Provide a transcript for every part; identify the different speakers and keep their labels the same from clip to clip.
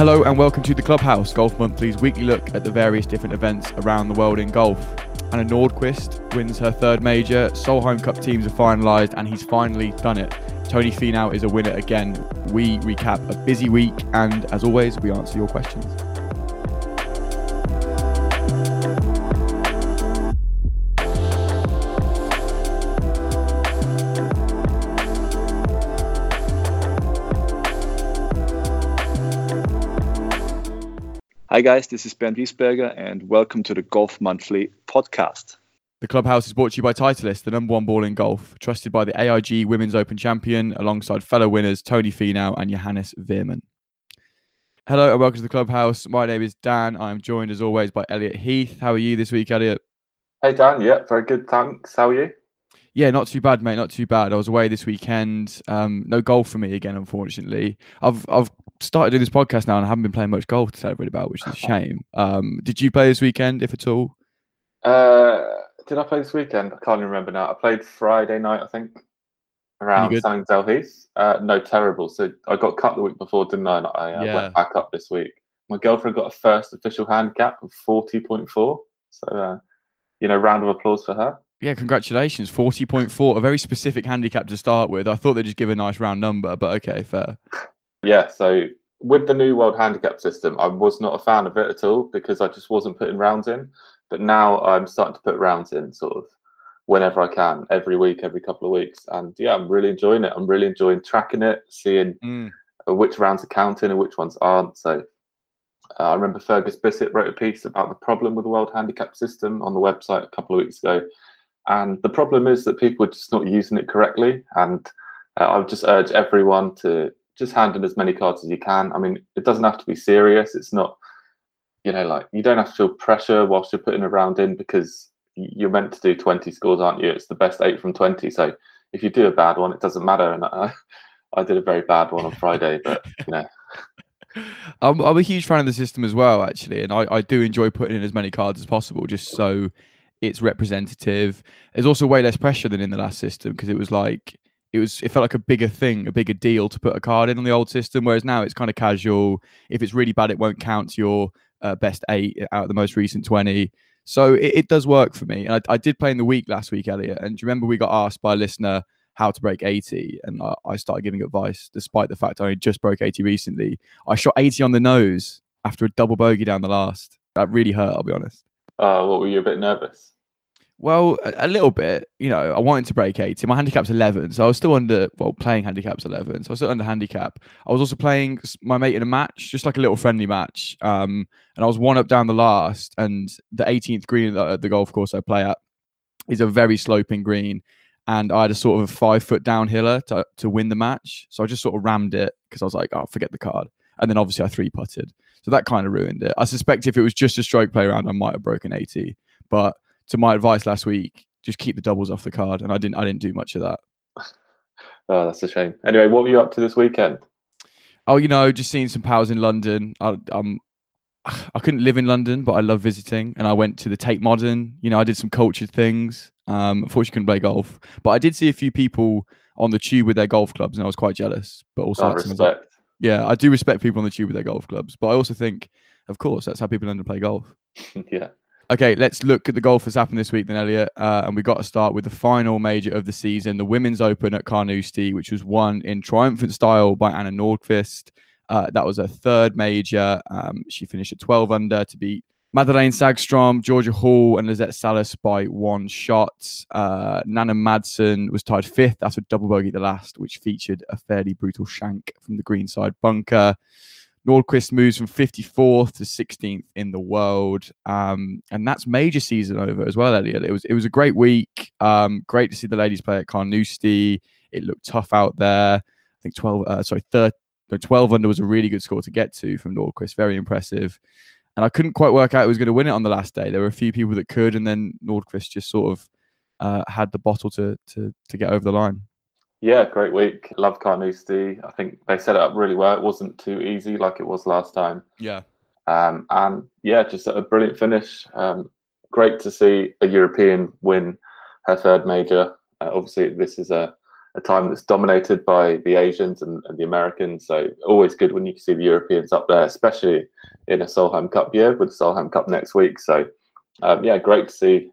Speaker 1: Hello and welcome to the Clubhouse Golf Monthly's weekly look at the various different events around the world in golf. Anna Nordqvist wins her third major. Solheim Cup teams are finalised, and he's finally done it. Tony Finau is a winner again. We recap a busy week, and as always, we answer your questions.
Speaker 2: Hi, guys, this is Bernd Wiesberger, and welcome to the Golf Monthly podcast.
Speaker 1: The Clubhouse is brought to you by Titleist, the number one ball in golf, trusted by the AIG Women's Open champion alongside fellow winners Tony Finau and Johannes Veerman. Hello and welcome to the Clubhouse. My name is Dan. I am joined as always by Elliott Heath. How are you this week, Elliott?
Speaker 3: Hey, Dan. Yeah, very good. Thanks. How are you?
Speaker 1: Yeah, not too bad, mate. Not too bad. I was away this weekend. Um, no golf for me again, unfortunately. I've I've started doing this podcast now and I haven't been playing much golf to celebrate about, which is a shame. Um, did you play this weekend, if at all?
Speaker 3: Uh, did I play this weekend? I can't even remember now. I played Friday night, I think, around Sunningdale Heath. Uh, no, terrible. So I got cut the week before, didn't I? And I uh, yeah. went back up this week. My girlfriend got a first official handicap of 40.4. So, uh, you know, round of applause for her.
Speaker 1: Yeah, congratulations. 40.4, a very specific handicap to start with. I thought they'd just give a nice round number, but okay, fair.
Speaker 3: Yeah, so with the new world handicap system, I was not a fan of it at all because I just wasn't putting rounds in. But now I'm starting to put rounds in sort of whenever I can, every week, every couple of weeks. And yeah, I'm really enjoying it. I'm really enjoying tracking it, seeing mm. which rounds are counting and which ones aren't. So uh, I remember Fergus Bisset wrote a piece about the problem with the world handicap system on the website a couple of weeks ago. And the problem is that people are just not using it correctly. And uh, I would just urge everyone to just hand in as many cards as you can. I mean, it doesn't have to be serious. It's not, you know, like you don't have to feel pressure whilst you're putting a round in because you're meant to do 20 scores, aren't you? It's the best eight from 20. So if you do a bad one, it doesn't matter. And I, I did a very bad one on Friday, but you know.
Speaker 1: I'm, I'm a huge fan of the system as well, actually, and I, I do enjoy putting in as many cards as possible, just so it's representative. There's also way less pressure than in the last system because it was like it was it felt like a bigger thing, a bigger deal to put a card in on the old system. Whereas now it's kind of casual. If it's really bad, it won't count your uh, best eight out of the most recent twenty. So it, it does work for me. And I, I, did play in the week last week, Elliott. And do you remember we got asked by a listener how to break 80? And I, I started giving advice, despite the fact I just broke 80 recently. I shot 80 on the nose after a double bogey down the last. That really hurt, I'll be honest.
Speaker 3: Uh, what were you a bit nervous?
Speaker 1: Well, a, little bit. You know, I wanted to break 80. My handicap's 11, so I was still under, well, playing handicap's 11, so I was still under handicap. I was also playing my mate in a match, just like a little friendly match. Um, and I was one up down the last, and the 18th green at the golf course I play at is a very sloping green. And I had a sort of a five foot downhiller to, to win the match. So I just sort of rammed it because I was like, oh, forget the card. And then obviously I three putted. So that kind of ruined it. I suspect if it was just a stroke play round, I might have broken 80. But to my advice last week, just keep the doubles off the card, and I didn't. I didn't do much of that.
Speaker 3: Oh, that's a shame. Anyway, what were you up to this weekend?
Speaker 1: Oh, you know, just seeing some pals in London. I, um, I couldn't live in London, but I love visiting, and I went to the Tate Modern. You know, I did some cultured things. Um, unfortunately, couldn't play golf, but I did see a few people on the tube with their golf clubs, and I was quite jealous. But also,
Speaker 3: oh, respect.
Speaker 1: yeah, I do respect people on the tube with their golf clubs, but I also think, of course, that's how people learn to play golf.
Speaker 3: yeah.
Speaker 1: Okay, let's look at the golf that's happened this week then, Elliott. Uh, and we got to start with the final major of the season, the Women's Open at Carnoustie, which was won in triumphant style by Anna Nordqvist. Uh, that was her third major. Um, she finished at 12 under to beat Madeleine Sagstrom, Georgia Hall, and Lizette Salas by one shot. Uh, Nanna Madsen was tied fifth after double bogey the last, which featured a fairly brutal shank from the greenside bunker. Nordqvist moves from 54th to 16th in the world, um, and that's major season over as well, Elliott. It was it was a great week. Um, great to see the ladies play at Carnoustie. It looked tough out there. I think 12, uh, sorry, 13, 12 under was a really good score to get to from Nordqvist. Very impressive. And I couldn't quite work out who was going to win it on the last day. There were a few people that could, and then Nordqvist just sort of uh, had the bottle to to to get over the line.
Speaker 3: Yeah, great week. Love Carnoustie. I think they set it up really well. It wasn't too easy like it was last time.
Speaker 1: Yeah.
Speaker 3: Um, and yeah, just a brilliant finish. Um, great to see a European win her third major. Uh, obviously, this is a, a time that's dominated by the Asians and, and, the Americans. So always good when you can see the Europeans up there, especially in a Solheim Cup year with Solheim Cup next week. So um, yeah, great to see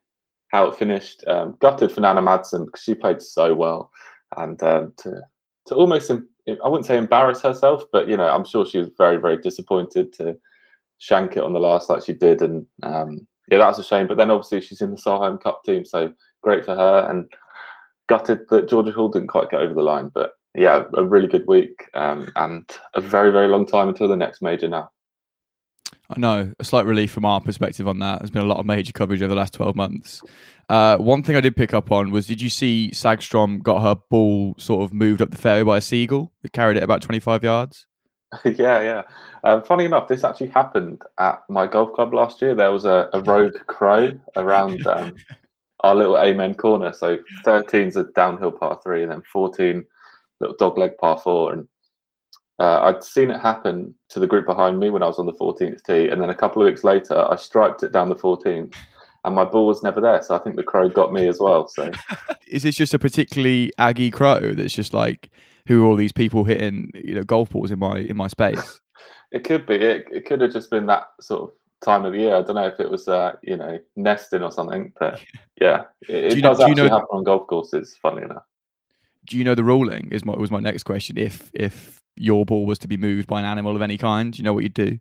Speaker 3: how it finished. Um, gutted for Nanna Madsen because she played so well, and um, to to almost I wouldn't say embarrass herself, but you know I'm sure she was very very disappointed to shank it on the last like she did, and um, yeah, that was a shame. But then obviously she's in the Solheim Cup team, so great for her. And gutted that Georgia Hall didn't quite get over the line, but yeah, a really good week um, and a very very long time until the next major now.
Speaker 1: I know a slight relief from our perspective on that. There's been a lot of major coverage over the last 12 months. Uh, one thing I did pick up on was did you see Sagstrom got her ball sort of moved up the fairway by a seagull? It carried it about 25 yards.
Speaker 3: yeah, yeah. Um, funny enough, this actually happened at my golf club last year. There was a, a rogue crow around um, our little amen corner. So 13's a downhill par three, and then 14 little dogleg par four. And uh, I'd seen it happen to the group behind me when I was on the 14th tee, and then a couple of weeks later, I striped it down the 14th, and my ball was never there. So I think the crow got me as well. So
Speaker 1: is this just a particularly aggy crow that's just like who are all these people hitting you know golf balls in my in my space?
Speaker 3: it could be. It, it could have just been that sort of time of the year. I don't know if it was uh, you know nesting or something, but yeah, it, it does know, actually do you know, happen on golf courses. Funny enough.
Speaker 1: Do you know the ruling? Is my was my next question. If if your ball was to be moved by an animal of any kind, you know what you'd do?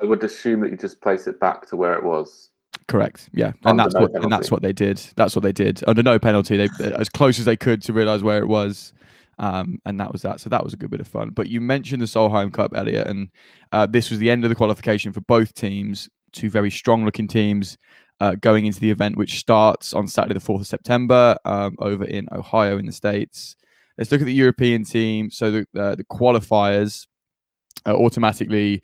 Speaker 3: I would assume that you just place it back to where it was.
Speaker 1: Correct. Yeah, and that's no what penalty. and that's what they did. That's what they did under no penalty. They as close as they could to realize where it was. Um, and that was that. So that was a good bit of fun. But you mentioned the Solheim Cup, Elliott, and uh, this was the end of the qualification for both teams. Two very strong-looking teams uh, going into the event, which starts on Saturday, the fourth of September, um, over in Ohio in the states. Let's look at the European team. So the uh, the qualifiers. Uh, automatically,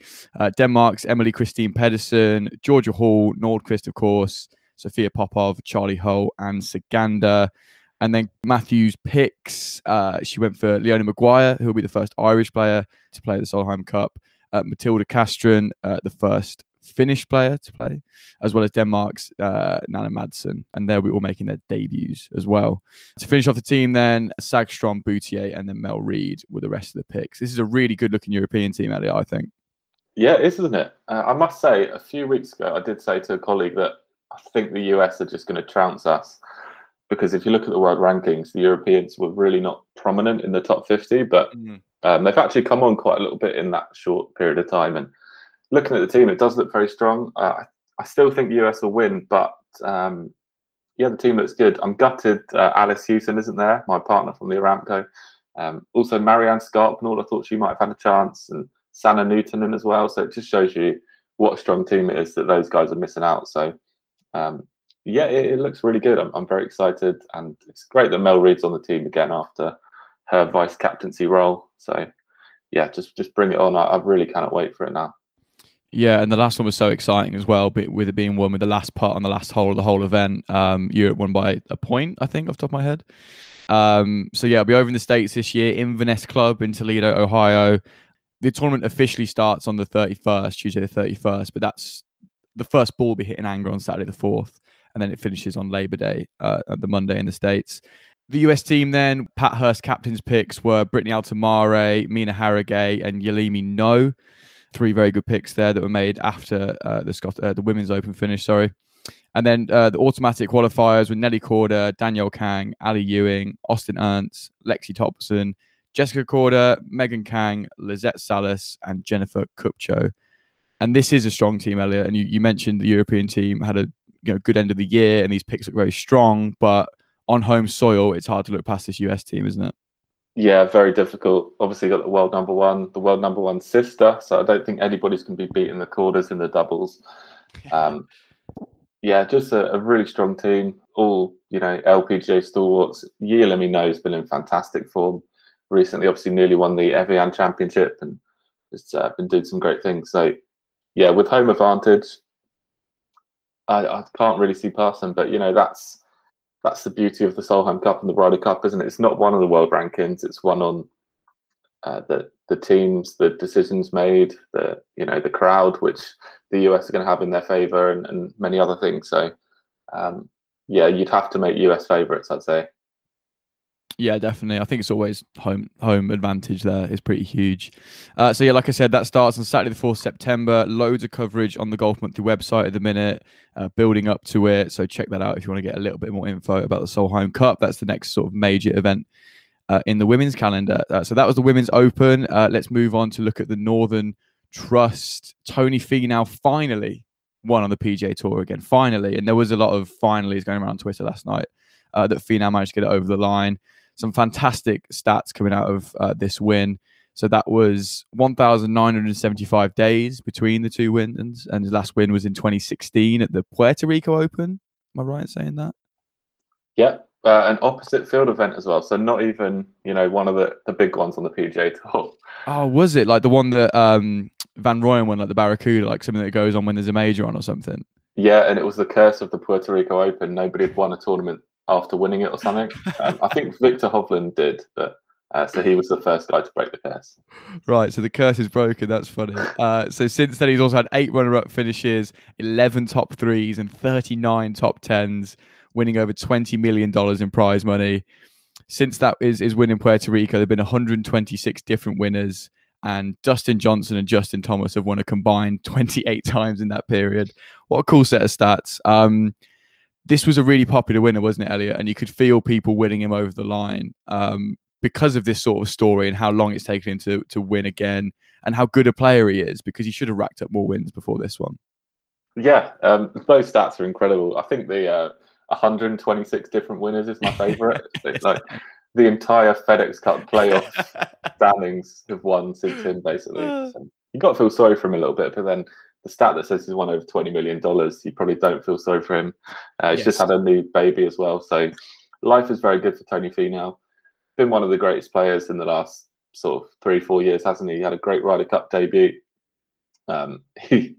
Speaker 1: Denmark's Emily Kristine Pedersen, Georgia Hall, Nordqvist, of course, Sophia Popov, Charley Hull, and Ciganda. And then Matthew's picks. Uh, she went for Leona Maguire, who will be the first Irish player to play the Solheim Cup. Uh, Matilda Castren, uh, the first Finnish player to play, as well as Denmark's uh, Nanna Madsen. And they'll be all making their debuts as well. To finish off the team, then Sagstrom, Boutier, and then Mel Reid were the rest of the picks. This is a really good looking European team, Elliott, I think.
Speaker 3: Yeah, it is, isn't it? Uh, I must say, a few weeks ago, I did say to a colleague that I think the US are just going to trounce us because if you look at the world rankings, the Europeans were really not prominent in the top 50, but mm. um, they've actually come on quite a little bit in that short period of time. And looking at the team, it does look very strong. Uh, I still think the US will win, but um, yeah, the team looks good. I'm gutted uh, Alice Hewson isn't there, my partner from the Aramco. Um, also, Marianne Skarpnord, I thought she might have had a chance, and Sanna Nuutinen as well. So it just shows you what a strong team it is that those guys are missing out. So um, yeah, it, it, looks really good. I'm, I'm very excited, and it's great that Mel Reid's on the team again after her vice captaincy role. So, yeah, just just bring it on. I, I, really cannot wait for it now.
Speaker 1: Yeah, and the last one was so exciting as well, with it being won with the last part on the last hole of the whole event. Um, Europe won by a point, I think, off top of my head. Um, so yeah, I'll be over in the States this year, Inverness Club in Toledo, Ohio. The tournament officially starts on the 31st, Tuesday the 31st, but that's the first ball will be hitting Anger on Saturday the 4th and then it finishes on Labor Day, uh, the Monday in the States. The US team then, Pat Hurst captain's picks were Brittany Altomare, Mina Harigae, and Yealimi Noh. Three very good picks there that were made after uh, the Scott, uh, the Women's Open finish. Sorry. And then uh, the automatic qualifiers were Nelly Korda, Danielle Kang, Ally Ewing, Austin Ernst, Lexi Thompson, Jessica Korda, Megan Khang, Lizette Salas, and Jennifer Kupcho. And this is a strong team, Elliott. And you, you mentioned the European team had a you know good end of the year, and these picks look very strong. But on home soil, it's hard to look past this US team, isn't it?
Speaker 3: Yeah, very difficult. Obviously, got the world number one, the world number one sister. So I don't think anybody's going to be beating the Kordas in the doubles. Um, yeah, just a, a, really strong team. All you know, LPGA stalwarts. Yealimi Noh has been in fantastic form recently. Obviously, nearly won the Evian Championship and has uh, been doing some great things. So, yeah, with home advantage, I, I can't really see past them. But you know, that's that's the beauty of the Solheim Cup and the Ryder Cup, isn't it? It's not one of the world rankings. It's one on uh, the the teams, the decisions made, the you know the crowd, which the US are going to have in their favour, and, and many other things. So, um, yeah, you'd have to make US favourites, I'd say.
Speaker 1: Yeah, definitely. I think it's always home home advantage there is pretty huge. Uh, so yeah, like I said, that starts on Saturday the fourth September. Loads of coverage on the Golf Monthly website at the minute, uh, building up to it. So check that out if you want to get a little bit more info about the Solheim Cup. That's the next sort of major event uh, in the women's calendar. Uh, so that was the women's Open. Uh, let's move on to look at the Northern Trust. Tony Finau finally won on the PGA Tour again. Finally, and there was a lot of finallys going around on Twitter last night uh, that Finau managed to get it over the line some fantastic stats coming out of uh, this win. So that was 1,975 days between the two wins, and his last win was in 2016 at the Puerto Rico Open. Am I right in saying that?
Speaker 3: Yeah, uh, an opposite field event as well. So not even you know one of the, the big ones on the PGA Tour.
Speaker 1: Oh, was it like the one that um, Van Rooyen won, like the Barracuda, like something that goes on when there's a major on or something?
Speaker 3: Yeah, and it was the curse of the Puerto Rico Open. Nobody had won a tournament after winning it or something. Um, I think Viktor Hovland did, but uh, so he was the first guy to break the curse.
Speaker 1: Right, so the curse is broken. That's funny. Uh, so since then, he's also had eight runner-up finishes, eleven top threes, and thirty-nine top tens, winning over twenty million dollars in prize money. Since that is is winning Puerto Rico, there've been 126 different winners, and Dustin Johnson and Justin Thomas have won a combined 28 times in that period. What a cool set of stats. Um, this was a really popular winner, wasn't it, Elliott? And you could feel people winning him over the line um, because of this sort of story and how long it's taken him to, to win again and how good a player he is because he should have racked up more wins before this one.
Speaker 3: Yeah, um, both stats are incredible. I think the uh, 126 different winners is my favorite. it's like the entire FedEx Cup playoff standings have won since him, basically. So you got to feel sorry for him a little bit, but then the stat that says he's won over twenty million dollars, you probably don't feel sorry for him. Uh, he's yes. just had a new baby as well, so life is very good for Tony Finau. Been one of the greatest players in the last sort of three, four years, hasn't he? He had a great Ryder Cup debut. Um, he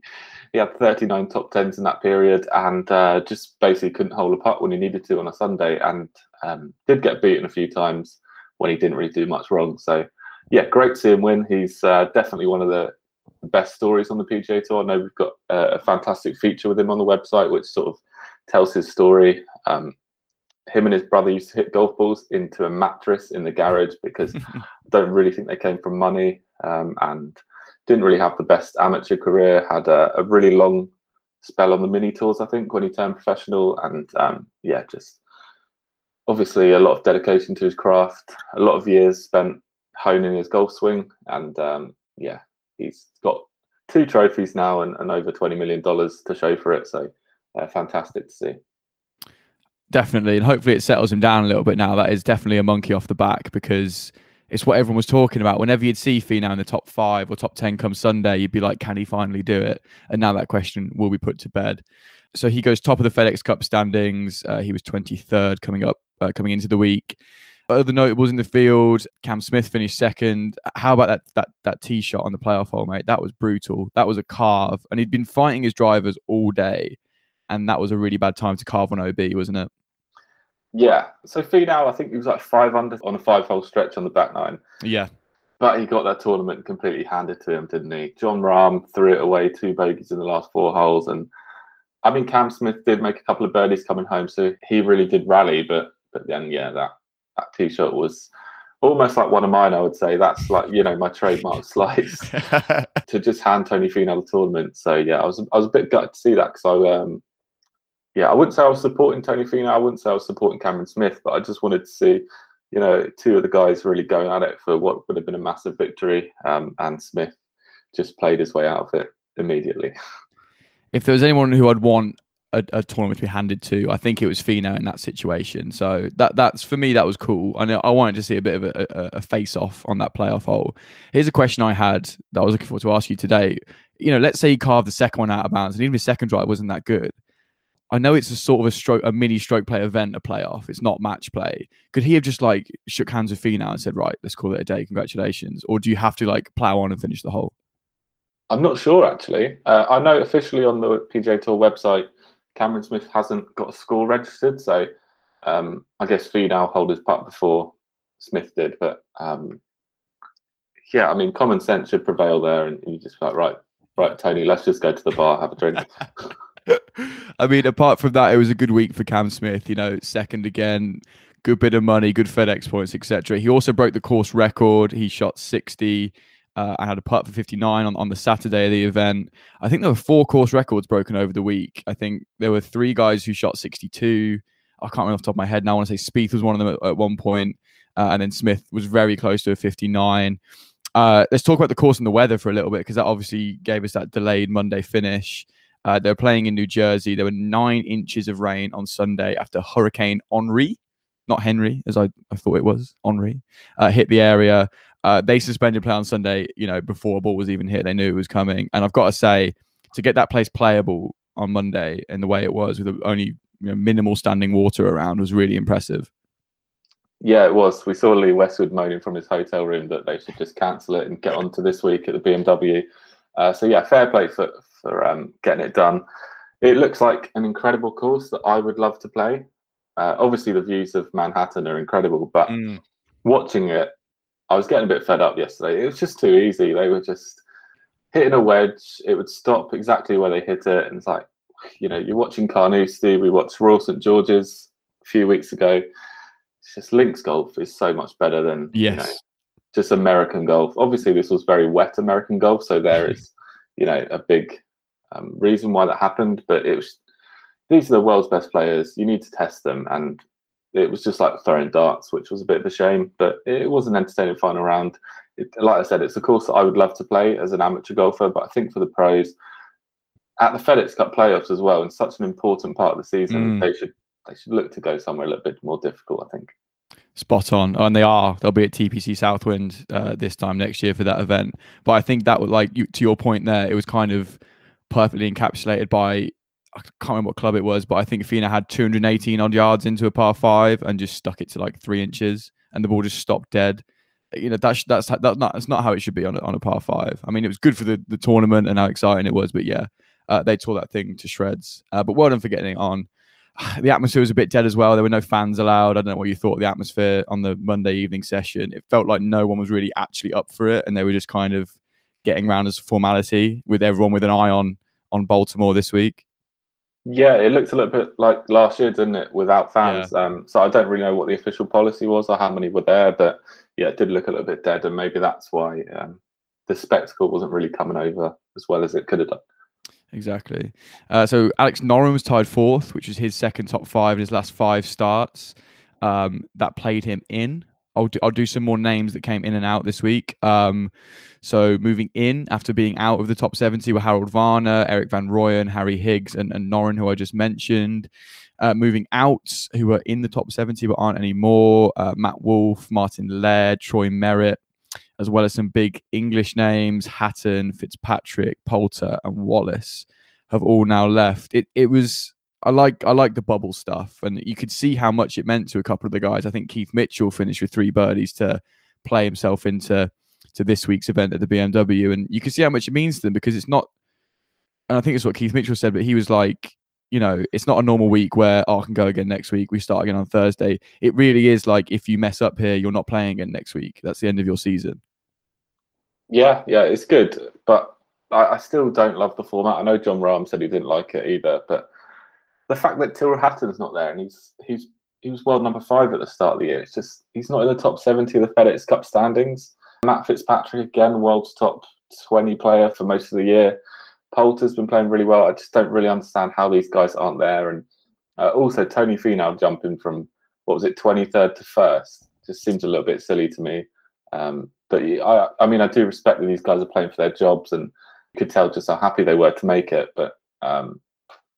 Speaker 3: he had 39 top tens in that period, and uh, just basically couldn't hold a putt when he needed to on a Sunday, and um, did get beaten a few times when he didn't really do much wrong. So yeah, great to see him win. He's uh, definitely one of the best stories on the PGA Tour. I know we've got a fantastic feature with him on the website, which sort of tells his story. Um, him and his brother used to hit golf balls into a mattress in the garage because I don't really think they came from money um, and didn't really have the best amateur career. Had a, a, really long spell on the mini tours, I think, when he turned professional. And um, yeah, just obviously a lot of dedication to his craft, a lot of years spent honing his golf swing. And um, yeah, he's got two trophies now and, and over $20 million to show for it. So uh, fantastic to see.
Speaker 1: Definitely. And hopefully it settles him down a little bit now. That is definitely a monkey off the back because it's what everyone was talking about. Whenever you'd see Finau in the top five or top 10 come Sunday, you'd be like, can he finally do it? And now that question will be put to bed. So he goes top of the FedEx Cup standings. Uh, he was 23rd coming up, uh, coming into the week. Other notables in the field, Cam Smith finished second. How about that that that tee shot on the playoff hole, mate? That was brutal. That was a carve, and he'd been fighting his drivers all day, and that was a really bad time to carve on OB, wasn't it?
Speaker 3: Yeah. So Finau, I think he was like five under on a five-hole stretch on the back nine.
Speaker 1: Yeah.
Speaker 3: But he got that tournament completely handed to him, didn't he? Jon Rahm threw it away, two bogeys in the last four holes, and I mean Cam Smith did make a couple of birdies coming home, so he really did rally. But but then yeah, that that t-shirt was almost like one of mine. I would say that's like you know my trademark slice to just hand Tony Finau the tournament. So yeah, I was I was a bit gutted to see that because I um yeah I wouldn't say I was supporting Tony Finau. I wouldn't say I was supporting Cameron Smith, but I just wanted to see you know two of the guys really going at it for what would have been a massive victory. Um, and Smith just played his way out of it immediately.
Speaker 1: If there was anyone who I'd want a, a, tournament to be handed to. I think it was Finau in that situation. So that that's for me that was cool. I know I wanted to see a bit of a, a, a face off on that playoff hole. Here's a question I had that I was looking forward to ask you today. You know, let's say he carved the second one out of bounds, and even his second drive wasn't that good. I know it's a sort of a stroke, a mini stroke play event, a playoff. It's not match play. Could he have just like shook hands with Finau and said, "Right, let's call it a day. Congratulations," or do you have to like plow on and finish the hole?
Speaker 3: I'm not sure actually. Uh, I know officially on the PGA Tour website Cameron Smith hasn't got a score registered, so um, I guess Finau hold his putt before Smith did. But um, yeah, I mean, common sense should prevail there, and you just like, right, right, Tony, let's just go to the bar, have a drink.
Speaker 1: I mean, apart from that, it was a good week for Cam Smith. You know, second again, good bit of money, good FedEx points, etc. He also broke the course record. He shot 60 uh, and had a putt for 59 on, on the Saturday of the event. I think there were four course records broken over the week. I think there were three guys who shot 62. I can't remember off the top of my head now. I want to say Spieth was one of them at, at one point, uh, and then Smith was very close to a 59. Uh, let's talk about the course and the weather for a little bit because that obviously gave us that delayed Monday finish. Uh, they were playing in New Jersey. There were nine inches of rain on Sunday after Hurricane Henri, not Henry, as I, I thought it was, Henri, uh, hit the area. Uh, they suspended play on Sunday, you know, before a ball was even hit. They knew it was coming. And I've got to say, to get that place playable on Monday in the way it was with only you know, minimal standing water around was really impressive.
Speaker 3: Yeah, it was. We saw Lee Westwood moaning from his hotel room that they should just cancel it and get on to this week at the BMW. Uh, so yeah, fair play for for um, getting it done. It looks like an incredible course that I would love to play. Uh, obviously, the views of Manhattan are incredible, but mm. watching it, I was getting a bit fed up yesterday. It was just too easy. They were just hitting a wedge. It would stop exactly where they hit it, and it's like, you know, you're watching Carnoustie. We watched Royal St George's a few weeks ago it's just links golf is so much better than
Speaker 1: yes.
Speaker 3: You know, just American golf. Obviously, this was very wet American golf, so there is, you know, a big um, reason why that happened. But it was these are the world's best players. You need to test them, and it was just like throwing darts, which was a bit of a shame. But it was an entertaining final round. It, like I said, it's a course that I would love to play as an amateur golfer, but I think for the pros, at the FedEx Cup playoffs as well, in such an important part of the season, mm. they should they should look to go somewhere a little bit more difficult. I think.
Speaker 1: Spot on, and they are. They'll be at TPC Southwind uh, this time next year for that event. But I think that would like you, to your point there. It was kind of perfectly encapsulated by I can't remember what club it was, but I think Finau had 218 odd yards into a par five and just stuck it to like three inches, and the ball just stopped dead. You know that's that's that's not that's not how it should be on a, on a par five. I mean, it was good for the the tournament and how exciting it was, but yeah, uh, they tore that thing to shreds. Uh, but well done for getting it on. the atmosphere was a bit dead as well. There were no fans allowed. I don't know what you thought the atmosphere on the Monday evening session. It felt like no one was really actually up for it, and they were just kind of getting around as formality with everyone with an eye on on Baltimore this week.
Speaker 3: Yeah, it looked a little bit like last year, didn't it, without fans? Yeah. Um, so I don't really know what the official policy was or how many were there, but yeah, it did look a little bit dead, and maybe that's why um, the spectacle wasn't really coming over as well as it could have done.
Speaker 1: Exactly. Uh, so Alex Noren was tied fourth, which was his second top five in his last five starts. Um, that played him in. I'll do, I'll do some more names that came in and out this week. Um, so moving in after being out of the top 70 were Harold Varner, Erik van Rooyen, Harry Higgs, and, and Noren, who I just mentioned. Uh, moving out, who were in the top 70 but aren't anymore, uh, Matt Wolff, Martin Laird, Troy Merritt, as well as some big English names, Hatton, Fitzpatrick, Poulter, and Wallace have all now left. It it was I like I like the bubble stuff, and you could see how much it meant to a couple of the guys. I think Keith Mitchell finished with three birdies to play himself into to this week's event at the BMW, and you can see how much it means to them because it's not. And I think it's what Keith Mitchell said, but he was like, you know, it's not a normal week where oh, I can go again next week. We start again on Thursday. It really is like if you mess up here, you're not playing again next week. That's the end of your season.
Speaker 3: Yeah, yeah, it's good, but I, I, still don't love the format. I know Jon Rahm said he didn't like it either, but the fact that Tyrrell Hatton's not there and he's he's he was world number five at the start of the year. It's just he's not in the top seventy of the FedEx Cup standings. Matt Fitzpatrick again, world's top twenty player for most of the year. Poulter's been playing really well. I just don't really understand how these guys aren't there. And uh, also Tony Finau jumping from what was it, twenty third to first, just seems a little bit silly to me. Um, but I, I mean, I do respect that these guys are playing for their jobs, and you could tell just how happy they were to make it. But um,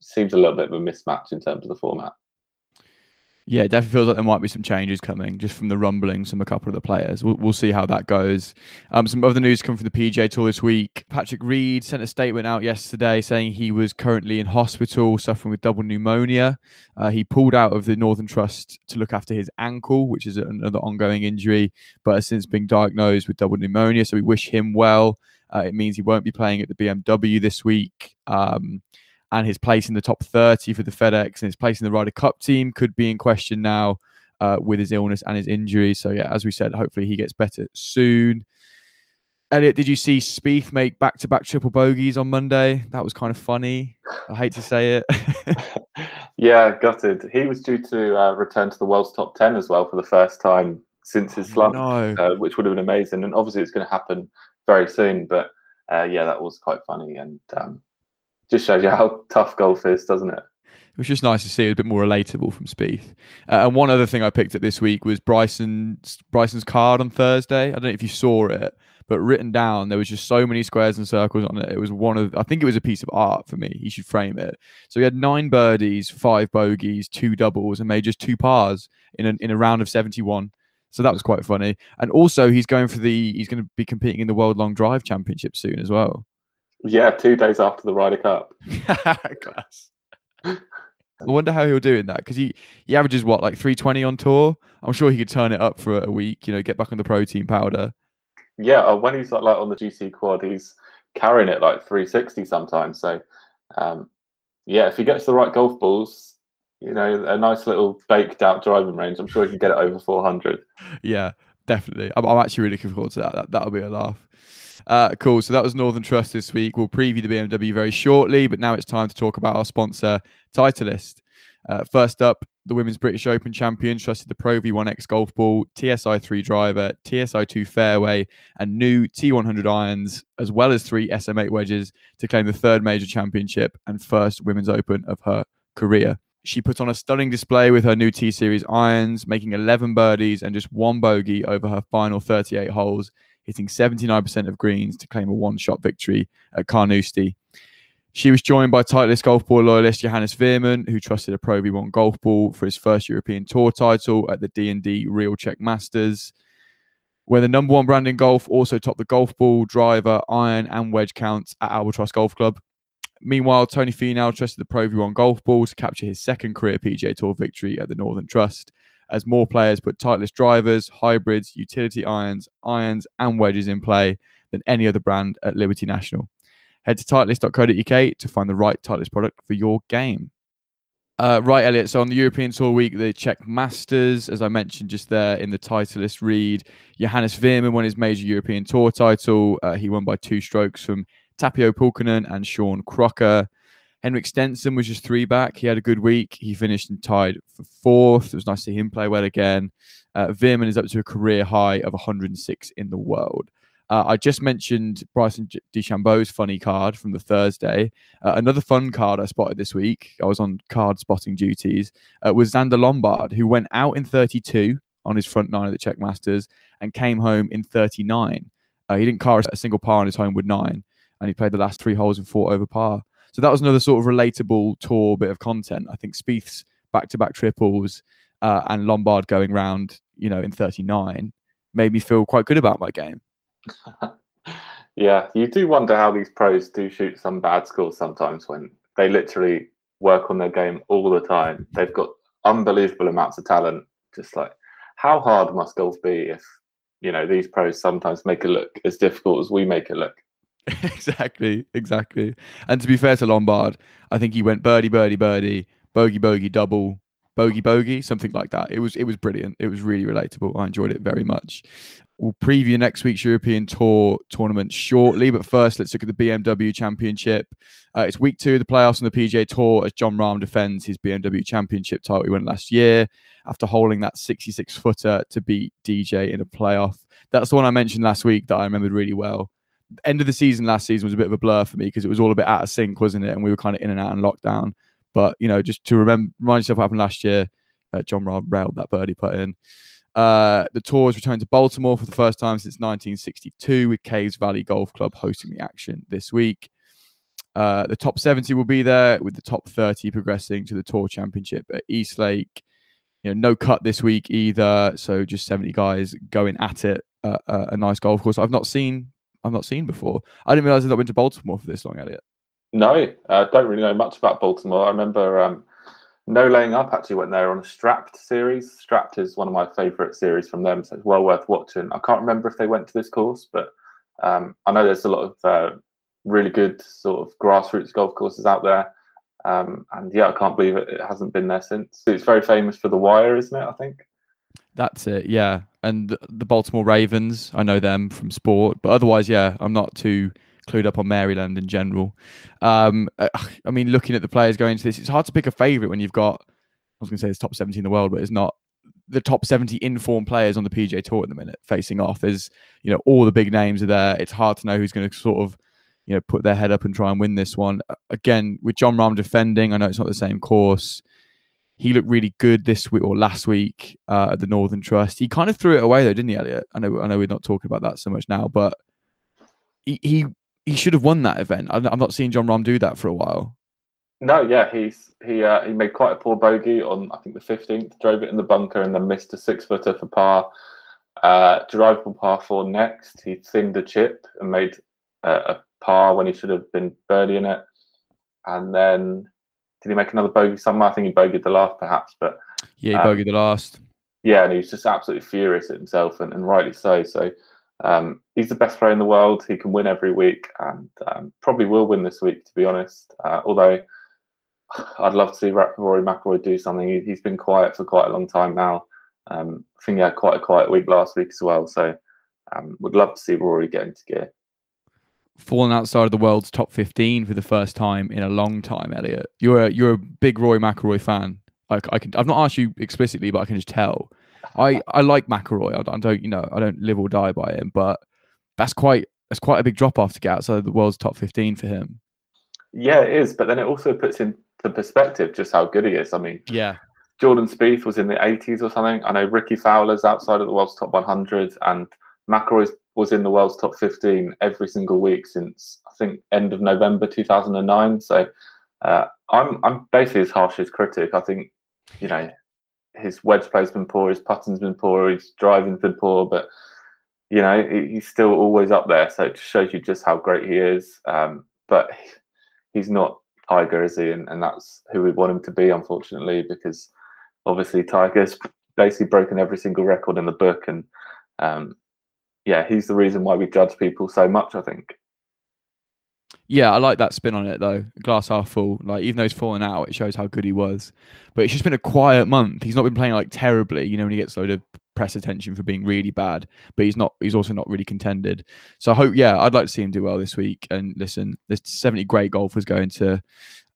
Speaker 3: seems a little bit of a mismatch in terms of the format.
Speaker 1: Yeah, it definitely feels like there might be some changes coming just from the rumblings from a couple of the players. We'll, we'll see how that goes. Um, some other news come from the PGA Tour this week. Patrick Reed sent a statement out yesterday saying he was currently in hospital suffering with double pneumonia. Uh, he pulled out of the Northern Trust to look after his ankle, which is another ongoing injury, but has since been diagnosed with double pneumonia. So we wish him well. Uh, it means he won't be playing at the BMW this week. Um, and his place in the top 30 for the FedEx and his place in the Ryder Cup team could be in question now uh, with his illness and his injury. So, yeah, as we said, hopefully he gets better soon. Elliott, did you see Spieth make back-to-back triple bogeys on Monday? That was kind of funny. I hate to say it.
Speaker 3: yeah, gutted. He was due to uh, return to the world's top ten as well for the first time since his slump,
Speaker 1: no.
Speaker 3: uh, which would have been amazing. And obviously, it's going to happen very soon. But uh, yeah, that was quite funny and um, just shows you how tough golf is, doesn't it?
Speaker 1: It was just nice to see it a bit more relatable from Spieth. Uh, and one other thing I picked up this week was Bryson's Bryson's card on Thursday. I don't know if you saw it, but written down there was just so many squares and circles on it. It was one of I think it was a piece of art for me. He should frame it. So he had nine birdies, five bogeys, two doubles, and made just two pars in a, in a round of seventy one. So that was quite funny. And also he's going for the he's going to be competing in the World Long Drive Championship soon as well.
Speaker 3: Yeah, two days after the Ryder Cup.
Speaker 1: Class. I wonder how he'll do in that because he he averages what like 320 on tour. I'm sure he could turn it up for a week. You know, get back on the protein powder.
Speaker 3: Yeah, uh, when he's like, like on the GC quad, he's carrying it like 360 sometimes. So, um, yeah, if he gets the right golf balls, you know, a nice little baked out driving range, I'm sure he can get it over 400.
Speaker 1: Yeah, definitely. I'm, I'm actually really looking forward to that. that that'll be a laugh. Uh, cool. So that was Northern Trust this week. We'll preview the BMW very shortly, but now it's time to talk about our sponsor, Titleist. Uh, first up, the Women's British Open champion trusted the Pro V1X golf ball, TSI 3 driver, TSI 2 fairway, and new T100 irons, as well as three SM8 wedges to claim the third major championship and first Women's Open of her career. She put on a stunning display with her new T Series irons, making 11 birdies and just one bogey over her final 38 holes hitting 79% of greens to claim a one shot victory at Carnoustie. She was joined by Titleist golf ball loyalist Johannes Veerman, who trusted a Pro V1 golf ball for his first European Tour title at the D&D Real Czech Masters. Where the number one brand in golf also topped the golf ball, driver, iron, and wedge counts at Albatross Golf Club. Meanwhile, Tony Finau trusted the Pro V1 golf ball to capture his second career PGA Tour victory at the Northern Trust as more players put Titleist drivers, hybrids, utility irons, irons, and wedges in play than any other brand at Liberty National. Head to titleist.co.uk to find the right Titleist product for your game. Uh, right, Elliott. So on the European Tour week, the Czech Masters, as I mentioned just there in the Titleist read, Johannes Veerman won his major European Tour title. Uh, he won by two strokes from Tapio Pulkkinen and Sean Crocker. Henrik Stenson was just three back. He had a good week. He finished and tied for fourth. It was nice to see him play well again. Uh, Veerman is up to a career high of 106 in the world. Uh, I just mentioned Bryson DeChambeau's funny card from the Thursday. Uh, another fun card I spotted this week, I was on card spotting duties, uh, was Zander Lombard, who went out in 32 on his front nine of the Czech Masters and came home in 39. Uh, he didn't car a single par on his home with nine, and he played the last three holes and fought over par. So that was another sort of relatable tour bit of content. I think Spieth's back-to-back triples uh, and Lombard going round, you know, in 39 made me feel quite good about my game.
Speaker 3: yeah, you do wonder how these pros do shoot some bad scores sometimes when they literally work on their game all the time. They've got unbelievable amounts of talent. Just like, how hard must golf be if you know these pros sometimes make it look as difficult as we make it look?
Speaker 1: exactly, exactly. And to be fair to Lombard, I think he went birdie, birdie, birdie, bogey, bogey, double, bogey, bogey, something like that. It was it was brilliant. It was really relatable. I enjoyed it very much. We'll preview next week's European Tour tournament shortly, but first let's look at the BMW Championship. Uh, it's week two of the playoffs on the PGA Tour as Jon Rahm defends his BMW Championship title he won last year after holding that 66 footer to beat DJ in a playoff. That's the one I mentioned last week that I remembered really well end of the season last season was a bit of a blur for me because it was all a bit out of sync, wasn't it? And we were kind of in and out in lockdown. But you know, just to remember, remind yourself what happened last year. Uh, Jon Rahm railed that birdie put in. Uh, the tour is returned to Baltimore for the first time since 1962, with Caves Valley Golf Club hosting the action this week. Uh, the top 70 will be there, with the top 30 progressing to the Tour Championship at East Lake. You know, no cut this week either, so just 70 guys going at it. Uh, a nice golf course. I've not seen I've not seen before. I didn't realize that I went to Baltimore for this long, Elliott.
Speaker 3: No, I uh, don't really know much about Baltimore. I remember um, No Laying Up actually went there on a Strapped series. Strapped is one of my favourite series from them, so it's well worth watching. I can't remember if they went to this course, but um, I know there's a lot of uh, really good sort of grassroots golf courses out there. Um, and yeah, I can't believe it, it hasn't been there since. It's very famous for the wire, isn't it? I think.
Speaker 1: That's it, yeah. And the Baltimore Ravens, I know them from sport, but otherwise, yeah, I'm not too clued up on Maryland in general. Um, uh, I mean, looking at the players going into this, it's hard to pick a favourite when you've got, I was going to say it's top 70 in the world, but it's not the top 70 informed players on the PGA Tour at the minute facing off. There's, you know, all the big names are there. It's hard to know who's going to sort of, you know, put their head up and try and win this one. Again, with Jon Rahm defending, I know it's not the same course. He looked really good this week or last week uh, at the Northern Trust. He kind of threw it away though, didn't he, Elliott? I know, I know, we're not talking about that so much now, but he he, he should have won that event. I'm, I'm not seeing Jon Rahm do that for a while.
Speaker 3: No, yeah, he's he uh, he made quite a poor bogey on I think the fifteenth, drove it in the bunker and then missed a six footer for par. Uh, drivable par four next. He thinned the chip and made uh, a par when he should have been birdieing it. And then did he make another bogey somewhere? I think he bogeyed the last, perhaps. But
Speaker 1: yeah, he um, bogeyed the last.
Speaker 3: Yeah, and he's just absolutely furious at himself, and, and rightly so. So um, he's the best player in the world. He can win every week, and um, probably will win this week, to be honest. Uh, although I'd love to see Rory McIlroy do something. He, has been quiet for quite a long time now. Um, I think he had quite a quiet week last week as well. So um, would love to see Rory get into gear.
Speaker 1: Falling outside of the world's top 15 for the first time in a long time, Elliott. You're a, you're a big Roy McIlroy fan. I, I can I've not asked you explicitly, but I can just tell. I, I like McIlroy. I, don't you know I don't live or die by him, but that's quite that's quite a big drop off to get outside of the world's top 15 for him.
Speaker 3: Yeah, it is. But then it also puts in the perspective just how good he is. I mean,
Speaker 1: yeah,
Speaker 3: Jordan Spieth was in the 80s or something. I know Rickie Fowler's outside of the world's top 100, and McIlroy was in the world's top 15 every single week since I think end of November 2009. So uh, I'm I'm basically as harsh as critic. I think you know his wedge play's been poor, his putting's been poor, his driving's been poor, but you know he's still always up there. So it shows you just how great he is. Um, but he's not Tiger, is he? And, and that's who we want him to be, unfortunately, because obviously Tiger's basically broken every single record in the book. And um, yeah, he's the reason why we judge people so much, I think.
Speaker 1: Yeah, I like that spin on it though. Glass half full. Like even though he's fallen out, it shows how good he was. But it's just been a quiet month. He's not been playing like terribly. You know, when he gets a load of press attention for being really bad, but he's not. He's also not really contended. So I hope. Yeah, I'd like to see him do well this week. And listen, there's 70 great golfers going to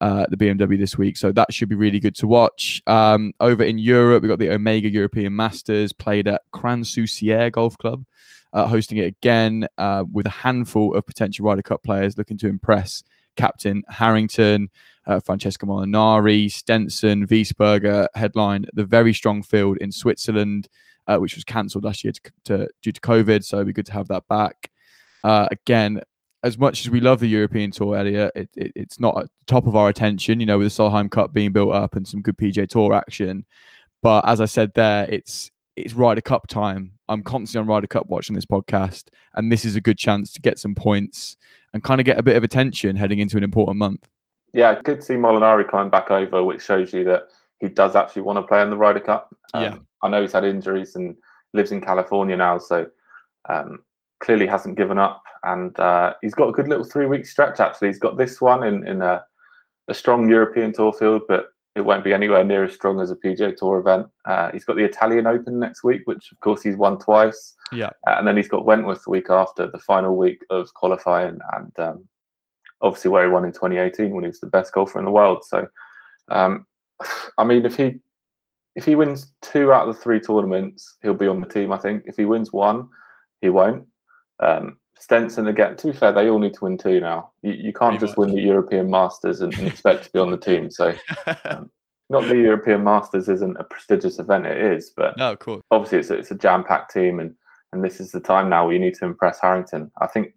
Speaker 1: uh, the BMW this week, so that should be really good to watch. Um, over in Europe, we've got the Omega European Masters played at Crans-sur-Sierre Golf Club. Uh, hosting it again uh, with a handful of potential Ryder Cup players looking to impress captain Harrington, uh, Francesco Molinari, Stenson, Wiesberger headline the very strong field in Switzerland uh, which was cancelled last year to, to, due to COVID. So it'd be good to have that back. Uh, again, as much as we love the European Tour, Elliott, it, it, it's not at the top of our attention. You know, with the Solheim Cup being built up and some good PGA Tour action. But as I said there, it's it's Ryder Cup time. I'm constantly on Ryder Cup watching this podcast, and this is a good chance to get some points and kind of get a bit of attention heading into an important month.
Speaker 3: Yeah, good to see Molinari climb back over, which shows you that he does actually want to play in the Ryder Cup.
Speaker 1: Um, yeah.
Speaker 3: I know he's had injuries and lives in California now, so um, clearly hasn't given up. And uh, he's got a good little three week stretch actually. He's got this one in, in a, a, strong European Tour field, but it won't be anywhere near as strong as a PGA Tour event. Uh, he's got the Italian Open next week, which of course he's won twice.
Speaker 1: Yeah.
Speaker 3: Uh, and then he's got Wentworth the week after, the final week of qualifying, and um, obviously where he won in 2018 when he was the best golfer in the world. So, um, I mean, if he if he wins two out of the three tournaments, he'll be on the team. I think if he wins one, he won't. Um, Stenson again. To be fair, they all need to win two now. You, you can't Pretty just much. win the European Masters and, and expect to be on the team. So, um, not the European Masters isn't a prestigious event. It is, but
Speaker 1: no, of course.
Speaker 3: Obviously, it's a, it's a jam-packed team, and and this is the time now where you need to impress Harrington. I think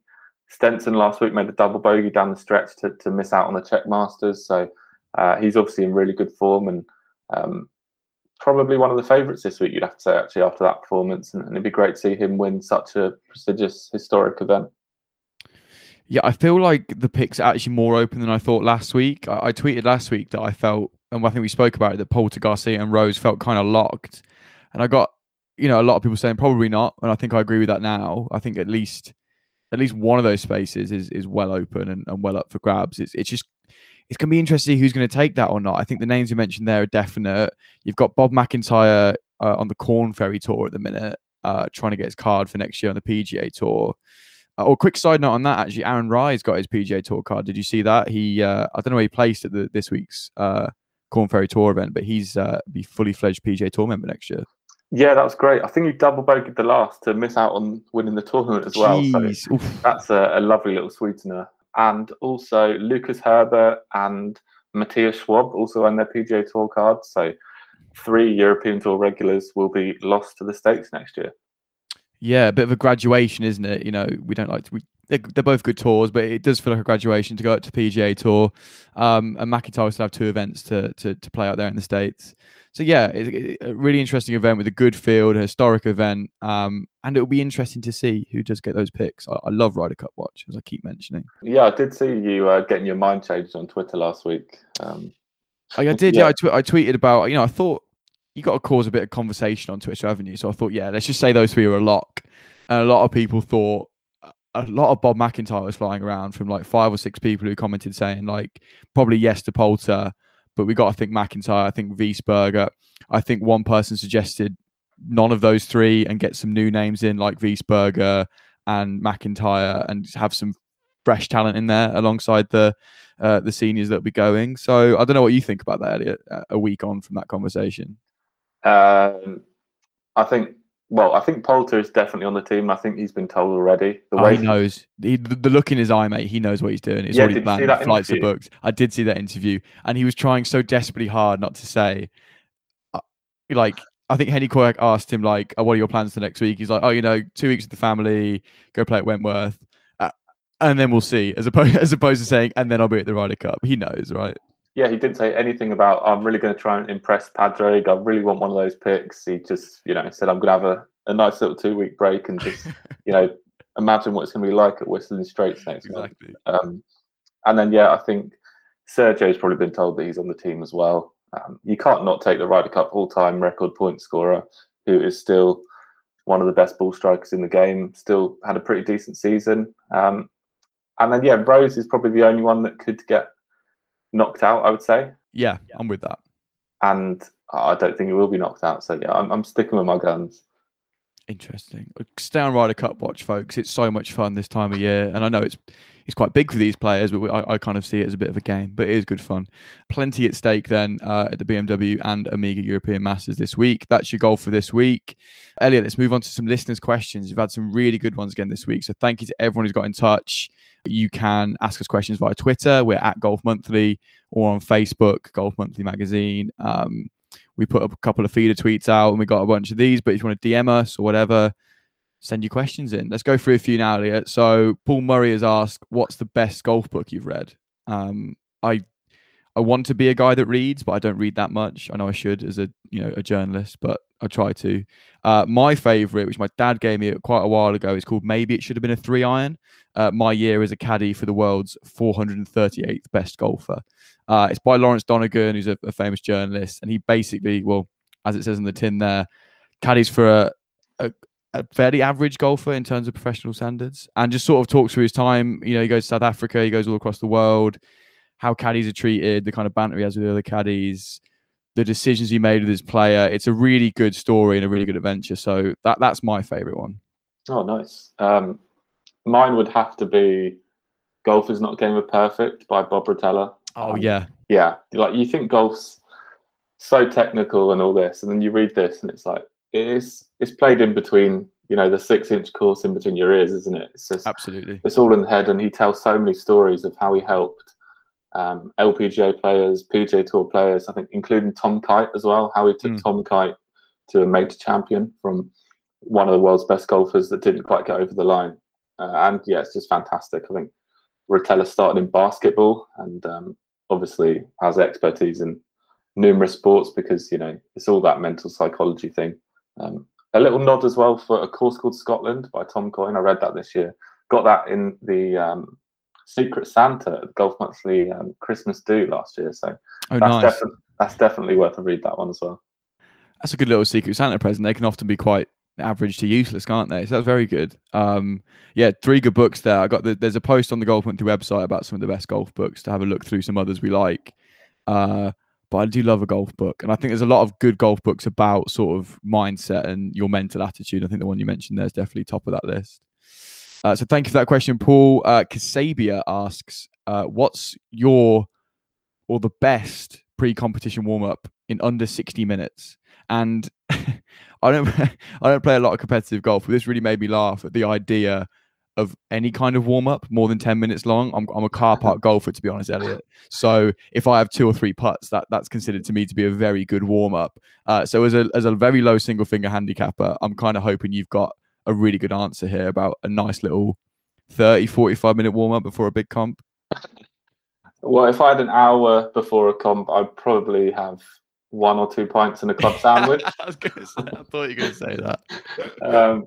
Speaker 3: Stenson last week made a double bogey down the stretch to, to miss out on the Czech Masters. So uh, he's obviously in really good form, and um, probably one of the favourites this week, you'd have to say, actually, after that performance. And, and, it'd be great to see him win such a prestigious, historic event.
Speaker 1: Yeah, I feel like the picks are actually more open than I thought last week. I, I tweeted last week that I felt, and I think we spoke about it, that Poulter, Garcia, and Rose felt kind of locked. And I got, you know, a lot of people saying probably not. And I think I agree with that now. I think at least at least one of those spaces is is well open and, and well up for grabs. It's it's just it's going to be interesting who's going to take that or not. I think the names you mentioned there are definite. You've got Bob MacIntyre uh, on the Corn Ferry Tour at the minute, uh, trying to get his card for next year on the PGA Tour. Uh, oh, quick side note on that. Actually, Aaron Rai got his PGA Tour card. Did you see that? He, uh, I don't know where he placed at the, this week's uh, Corn Ferry Tour event, but he's uh, be fully fledged PGA Tour member next year.
Speaker 3: Yeah, that was great. I think he double bogeyed the last to miss out on winning the tournament as well.
Speaker 1: Jeez.
Speaker 3: So
Speaker 1: Oof.
Speaker 3: that's a, a lovely little sweetener. And also Lucas Herbert and Matthias Schwab also on their PGA Tour cards. So three European Tour regulars will be lost to the States next year.
Speaker 1: Yeah, a bit of a graduation, isn't it? You know, we don't like to. We, they're, they're both good tours, but it does feel like a graduation to go up to PGA Tour. Um, and MacIntyre still have two events to, to to play out there in the states. So yeah, it's a really interesting event with a good field, a historic event, um, and it'll be interesting to see who does get those picks. I, I love Ryder Cup watch, as I keep mentioning.
Speaker 3: Yeah, I did see you uh, getting your mind changed on Twitter last week. Um,
Speaker 1: I, I did, yeah.
Speaker 3: Yeah.
Speaker 1: I, tw- I tweeted about, you know, I thought you got to cause a bit of conversation on Twitter, haven't you? So I thought, yeah, let's just say those three are a lock. And a lot of people thought a lot of Bob MacIntyre was flying around from like five or six people who commented saying like probably yes to Poulter, but we got to think MacIntyre. I think Wiesberger. I think one person suggested none of those three and get some new names in like Wiesberger and MacIntyre and have some fresh talent in there alongside the uh, the seniors that'll be going. So I don't know what you think about that, Elliot. A week on from that conversation.
Speaker 3: um, I think, well, I think Poulter is definitely on the team. I think he's been told already. The
Speaker 1: Oh,
Speaker 3: way
Speaker 1: he knows he, the, look in his eye, mate. He knows what he's doing. It's
Speaker 3: Yeah,
Speaker 1: already
Speaker 3: did you see
Speaker 1: planned. Flights are
Speaker 3: interview?
Speaker 1: booked. I did see that interview, and he was trying so desperately hard not to say, uh, like. I think Henni Koyack asked him like, oh, "What are your plans for next week?" He's like, "Oh, you know, two weeks with the family, go play at Wentworth, uh, and then we'll see." As opposed as opposed to saying, "And then I'll be at the Ryder Cup." He knows, right?
Speaker 3: Yeah, he didn't say anything about I'm really going to try and impress Padraig. I really want one of those picks. He just, you know, said I'm going to have a, a nice little two week break and just, you know, imagine what it's going to be like at Whistling Straits next month. Um, and then yeah, I think Sergio's probably been told that he's on the team as well. Um, you can't not take the Ryder Cup all-time record point scorer, who is still one of the best ball strikers in the game. Still had a pretty decent season. Um, and then yeah, Rose is probably the only one that could get knocked out. I would say
Speaker 1: Yeah, I'm with that.
Speaker 3: and I don't think he will be knocked out. So yeah, I'm, I'm sticking with my guns.
Speaker 1: Interesting. Stay on Ryder Cup watch, folks. It's so much fun this time of year, and I know it's it's quite big for these players, but I, I kind of see it as a bit of a game. But it is good fun. Plenty at stake then uh, at the BMW and Omega European Masters this week. That's your goal for this week. Elliot, let's move on to some listeners' questions. You've had some really good ones again this week, so thank you to everyone who's got in touch. You can ask us questions via Twitter. We're at Golf Monthly or on Facebook, Golf Monthly Magazine. Um, we put up a couple of feeder tweets out and we got a bunch of these. But if you want to DM us or whatever, send your questions in. Let's go through a few now, Elliot. So Paul Murray has asked, "What's the best golf book you've read?" Um, I I want to be a guy that reads, but I don't read that much. I know I should as a you know a journalist, but I try to. Uh, my favorite, which my dad gave me quite a while ago, is called "Maybe It Should Have Been a Three Iron." Uh, my year as a caddy for the world's 438th best golfer. Uh, it's by Lawrence Donegan, who's a, a famous journalist, and he basically, well, as it says on the tin there, caddies for a, a, a fairly average golfer in terms of professional standards, and just sort of talks through his time. You know, he goes to South Africa, he goes all across the world, how caddies are treated, the kind of banter he has with the other caddies, the decisions he made with his player. It's a really good story and a really good adventure. So that that's my favorite one.
Speaker 3: Oh, nice. Um, mine would have to be "Golf Is Not a Game of Perfect" by Bob Rotella.
Speaker 1: Oh
Speaker 3: Um,
Speaker 1: yeah,
Speaker 3: yeah like you think golf's so technical and all this and then you read this and it's like it is it's played in between you know the six inch course in between your ears isn't it it's just
Speaker 1: absolutely.
Speaker 3: it's all in the head and he tells so many stories of how he helped um, lpga players pga tour players i think including tom kite as well how he took
Speaker 1: Mm.
Speaker 3: tom kite to a major champion from one of the world's best golfers that didn't quite get over the line uh, and yeah it's just fantastic i think Rotella started in basketball and um, obviously has expertise in numerous sports because you know it's all that mental psychology thing. Um, a little nod as well for a course called Scotland by Tom Coyne. I read that this year. Got that in the um, Secret Santa at Golf Monthly um, Christmas do last year. So
Speaker 1: Oh
Speaker 3: that's,
Speaker 1: nice.
Speaker 3: definitely that's definitely worth a read. That one as well.
Speaker 1: that's a good little secret Santa present. They can often be quite average to useless, can't they? So that's very good. Um, yeah, three good books there. I got the, there's a post on the Golf Monthly website about some of the best golf books to have a look through. Some others we like. Uh, but I do love a golf book, and I think there's a lot of good golf books about sort of mindset and your mental attitude. I think the one you mentioned there is definitely top of that list. Uh, so thank you for that question, Paul. Uh, Kasabia asks, uh, "What's your or the best pre-competition warm-up in under 60 minutes?" And I don't, I don't play a lot of competitive golf, but this really made me laugh at the idea of any kind of warm up more than 10 minutes long. I'm, I'm a car park golfer, to be honest, Elliot. So if I have two or three putts, that, that's considered to me to be a very good warm up. Uh, so as a, as a very low single finger handicapper, I'm kind of hoping you've got a really good answer here about a nice little 30, 45 minute warm up before a big comp.
Speaker 3: Well, if I had an hour before a comp, I'd probably have one or two pints and a club sandwich.
Speaker 1: I was going to say, I thought you were going to say that.
Speaker 3: um,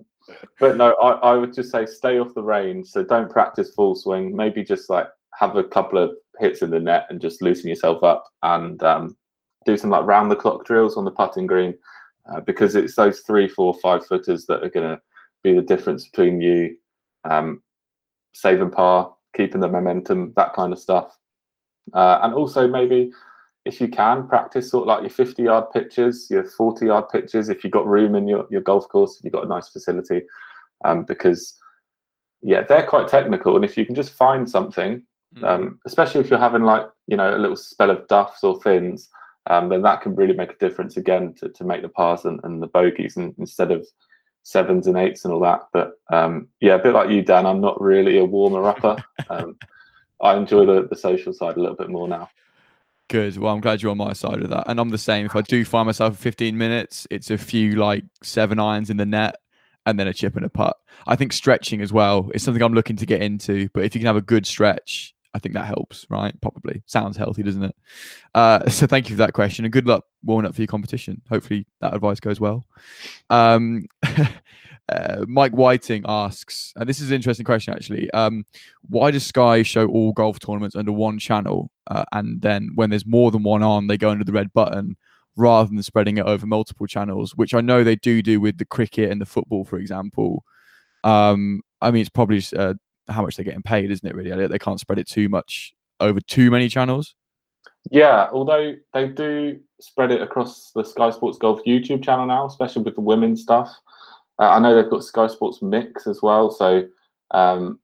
Speaker 3: but no, I, I would just say stay off the range. So don't practice full swing. Maybe just like have a couple of hits in the net and just loosen yourself up and um, do some like round the clock drills on the putting green uh, because it's those three, four, five footers that are going to be the difference between you um, saving par, keeping the momentum, that kind of stuff. Uh, and also maybe if you can practice sort of like your 50 yard pitches, your 40 yard pitches, if you've got room in your, your golf course, if you've got a nice facility, um, because yeah, they're quite technical. And if you can just find something, hmm. um, especially if you're having like, you know, a little spell of duffs or thins, um, then that can really make a difference again to, to make the pars and, and the bogeys and instead of sevens and eights and all that. But um, yeah, a bit like you, Dan, I'm not really a warmer upper. Um, I enjoy the, the social side a little bit more now.
Speaker 1: Good. Well, I'm glad you're on my side of that. And I'm the same. If I do find myself 15 minutes, it's a few like seven irons in the net and then a chip and a putt. I think stretching as well is something I'm looking to get into. But if you can have a good stretch, I think that helps, right? Probably sounds healthy, doesn't it? Uh, so thank you for that question and good luck warming up for your competition. Hopefully that advice goes well. Um, uh, Mike Whiting asks, and this is an interesting question actually. Um, why does Sky show all golf tournaments under one channel, uh, and then when there's more than one on, they go under the red button rather than spreading it over multiple channels? Which I know they do do with the cricket and the football, for example. Um, I mean, it's probably uh, how much they're getting paid, isn't it? Really, they can't spread it too much over too many channels.
Speaker 3: Yeah, although they do spread it across the Sky Sports Golf YouTube channel now, especially with the women's stuff. Uh, I know they've got Sky Sports Mix as well, so um,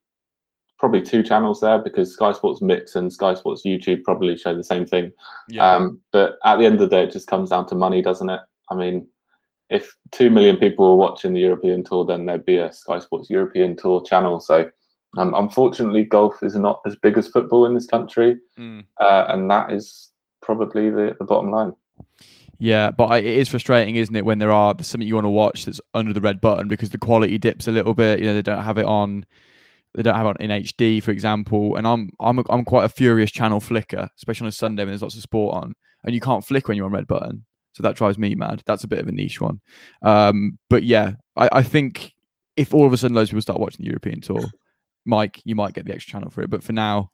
Speaker 3: probably two channels there because Sky Sports Mix and Sky Sports YouTube probably show the same thing. Yeah. Um, but at the end of the day, it just comes down to money, doesn't it? I mean, if two million people were watching the European Tour, then there'd be a Sky Sports European Tour channel. So, um, unfortunately, golf is not as big as football in this country, mm. uh, and that is probably the, the bottom line.
Speaker 1: Yeah, but I, it is frustrating, isn't it, when there are something you want to watch that's under the red button because the quality dips a little bit. You know, they don't have it on, they don't have it in HD, for example. And I'm I'm a, I'm quite a furious channel flicker, especially on a Sunday when there's lots of sport on, and you can't flick when you're on red button. So that drives me mad. That's a bit of a niche one. Um, but yeah, I, I think if all of a sudden loads of people start watching the European tour, Mike, you might get the extra channel for it. But for now,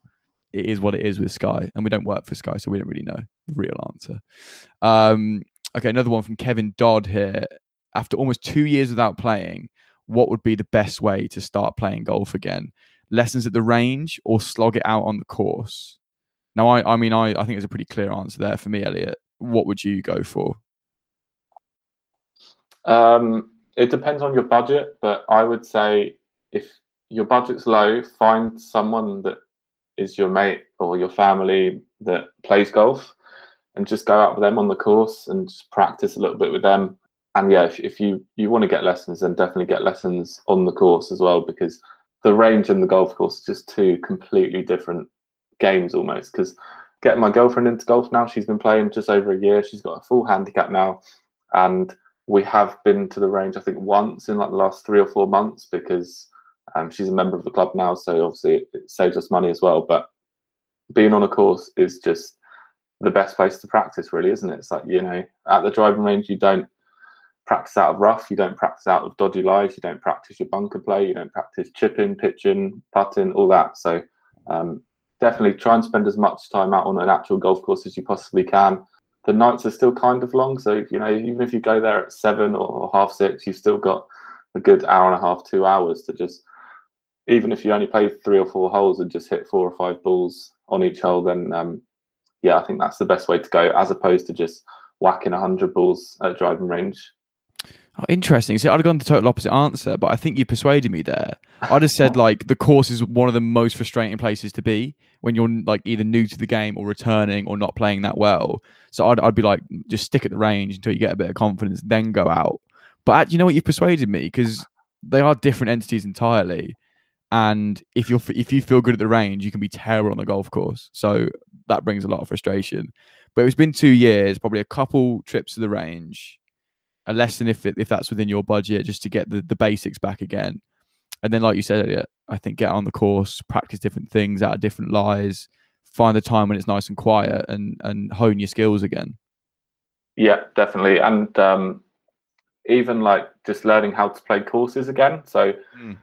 Speaker 1: it is what it is with Sky, and we don't work for Sky, so we don't really know the real answer. Um, okay, another one from Kevin Dodd here. After almost two years without playing, what would be the best way to start playing golf again? Lessons at the range or slog it out on the course? Now, I, I mean, I, I think there's a pretty clear answer there for me, Elliot. What would you go for?
Speaker 3: Um, it depends on your budget, but I would say if your budget's low, find someone that is your mate or your family that plays golf and just go out with them on the course and just practice a little bit with them. And yeah if, if you you want to get lessons then definitely get lessons on the course as well because the range and the golf course is just two completely different games almost because getting my girlfriend into golf now she's been playing just over a year she's got a full handicap now. And we have been to the range i think once in like the last three or four months because um, she's a member of the club now, so obviously it, saves us money as well. But being on a course is just the best place to practice, really, isn't it? It's like you know, at the driving range, you don't practice out of rough, you don't practice out of dodgy lies, you don't practice your bunker play, you don't practice chipping, pitching, putting, all that. So um, definitely try and spend as much time out on an actual golf course as you possibly can. The nights are still kind of long, so you know, even if you go there at seven or half six, you've still got a good hour and a half, two hours to just even if you only play three or four holes and just hit four or five balls on each hole, then um, yeah, I think that's the best way to go, as opposed to just whacking hundred balls at driving range.
Speaker 1: Oh, interesting. See, I'd have gone the total opposite answer, but I think you persuaded me there. I'd have said like the course is one of the most frustrating places to be when you're like either new to the game or returning or not playing that well. So I'd, I'd be like, just stick at the range until you get a bit of confidence, then go out. But you know what? You persuaded me because they are different entities entirely. And if you're if you feel good at the range, you can be terrible on the golf course. So that brings a lot of frustration. But it's been two years, probably a couple trips to the range, a lesson if it, if that's within your budget, just to get the, the basics back again. And then, like you said earlier, I think get on the course, practice different things out of different lies, find the time when it's nice and quiet, and and hone your skills again.
Speaker 3: Yeah, definitely. And um, even like just learning how to play courses again. So mm.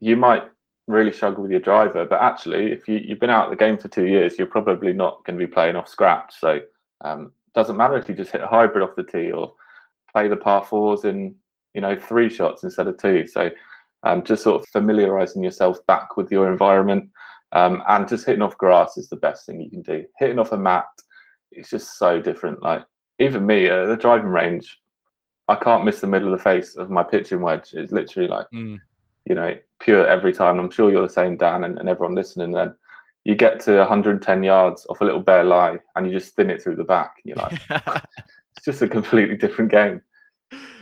Speaker 3: You might really struggle with your driver, but actually, if you, you've been out of the game for two years, you're probably not going to be playing off scratch. So um, doesn't matter if you just hit a hybrid off the tee or play the par fours in you know three shots instead of two. So um, just sort of familiarizing yourself back with your environment um, and just hitting off grass is the best thing you can do. Hitting off a mat, it's just so different. Like even me, uh, the driving range, I can't miss the middle of the face of my pitching wedge. It's literally like, mm. You know, pure every time. I'm sure you're the same, Dan, and, and everyone listening. Then you get to 110 yards off a little bare lie, and you just thin it through the back. you're like, it's just a completely different game.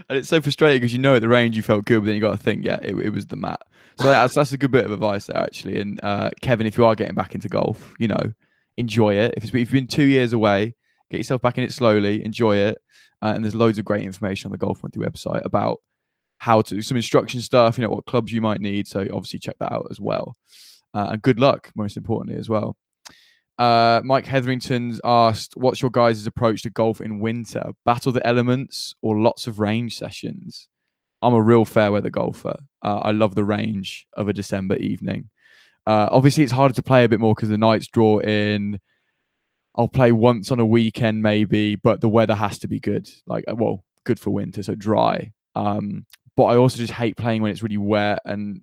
Speaker 1: And it's so frustrating because you know at the range you felt good, but then you got to think, yeah, it, it was the mat. So that's that's a good bit of advice there actually. And uh, Kevin, if you are getting back into golf, you know, enjoy it. If, if you've been two years away, get yourself back in it slowly, enjoy it. Uh, and there's loads of great information on the Golf Monthly website about how to some instruction stuff, you know, what clubs you might need. So obviously check that out as well. Uh, and good luck, most importantly, as well. Uh, Mike Hetherington's asked, "What's your guys' approach to golf in winter? Battle the elements or lots of range sessions?" I'm a real fair weather golfer. Uh, I love the range of a December evening. Uh, obviously, it's harder to play a bit more because the nights draw in. I'll play once on a weekend, maybe, but the weather has to be good. Like, uh, well, good for winter, so dry. Um, but I also just hate playing when it's really wet, and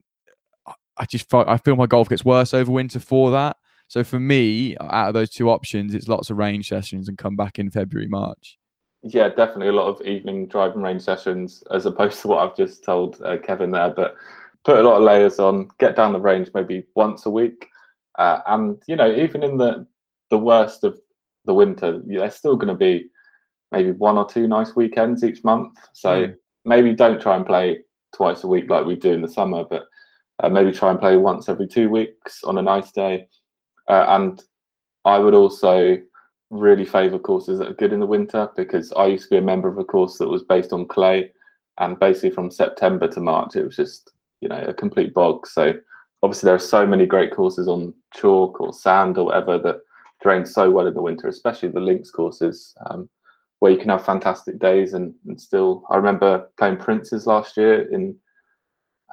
Speaker 1: I just feel, I feel my golf gets worse over winter for that. So for me, out of those two options, it's lots of range sessions and come back in February, March.
Speaker 3: Yeah, definitely a lot of evening driving range sessions as opposed to what I've just told uh, Kevin there. But put a lot of layers on, get down the range maybe once a week, uh, and you know even in the the worst of the winter, there's still going to be maybe one or two nice weekends each month. So mm. Maybe don't try and play twice a week like we do in the summer, but uh, maybe try and play once every two weeks on a nice day. Uh, and I would also really favour courses that are good in the winter because I used to be a member of a course that was based on clay, and basically from September to March it was just you know a complete bog. So obviously there are so many great courses on chalk or sand or whatever that drain so well in the winter, especially the links courses. Um, where you can have fantastic days and, and still I remember playing Prince's last year in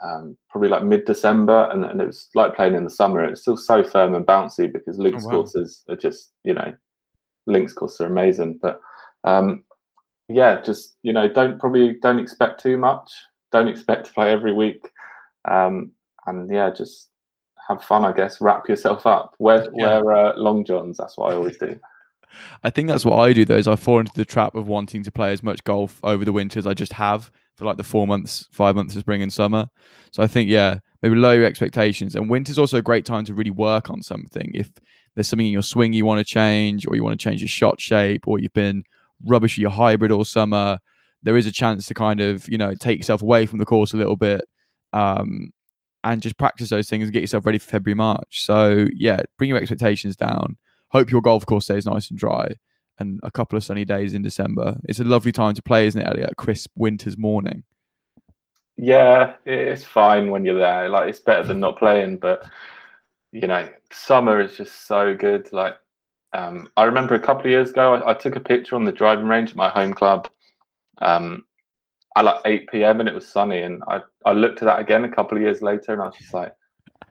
Speaker 3: um, probably like mid December, and, and, it was like playing in the summer. It's still so firm and bouncy because links oh, wow. courses are just you know links courses are amazing. But um, yeah, just you know don't probably don't expect too much. Don't expect to play every week, um, and yeah, just have fun. I guess wrap yourself up. Wear yeah. wear uh, long johns. That's what I always do.
Speaker 1: I think that's what I do though. Is I fall into the trap of wanting to play as much golf over the winter as I just have for like the four months, five months of spring and summer. So I think, yeah, maybe your expectations. And winter's also a great time to really work on something. If there's something in your swing you want to change, or you want to change your shot shape, or you've been rubbish your hybrid all summer, there is a chance to kind of, you know, take yourself away from the course a little bit um, and just practice those things and get yourself ready for February, March. So, yeah, bring your expectations down. Hope your golf course stays nice and dry and a couple of sunny days in December. It's a lovely time to play, isn't it, Elliot? A crisp winter's morning.
Speaker 3: Yeah, it's fine when you're there. Like it's better than not playing, but you know, summer is just so good. Like um, I remember a couple of years ago, I, I, took a picture on the driving range at my home club um, at like 8 p.m. and it was sunny. And I, I looked at that again a couple of years later and I was just like,